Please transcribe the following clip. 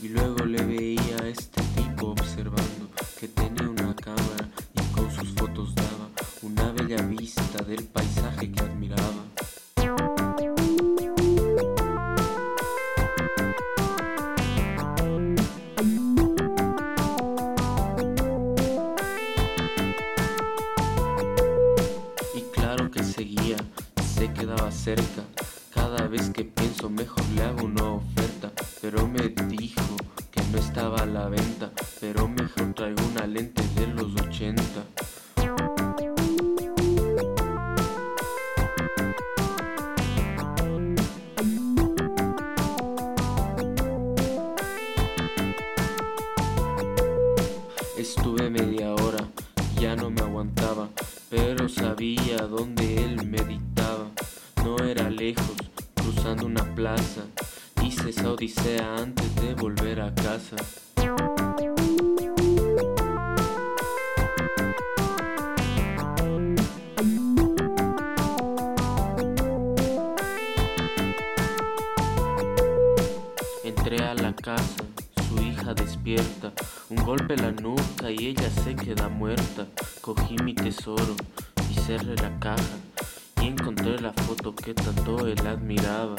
Y luego le veía a este tipo observando que tenía una cámara y con sus fotos daba una bella vista del paisaje que admiraba. y claro que seguía se quedaba cerca. Cada vez que pienso mejor le hago una oferta pero me dijo que no estaba a la venta, pero mejor traigo una lente de los 80. Estuve media hora, ya no me aguantaba, pero sabía dónde él meditaba. No era lejos, cruzando una plaza. Hice esa odisea antes de volver a casa. Entré a la casa, su hija despierta, un golpe en la nuca y ella se queda muerta. Cogí mi tesoro y cerré la caja y encontré la foto que tanto él admiraba.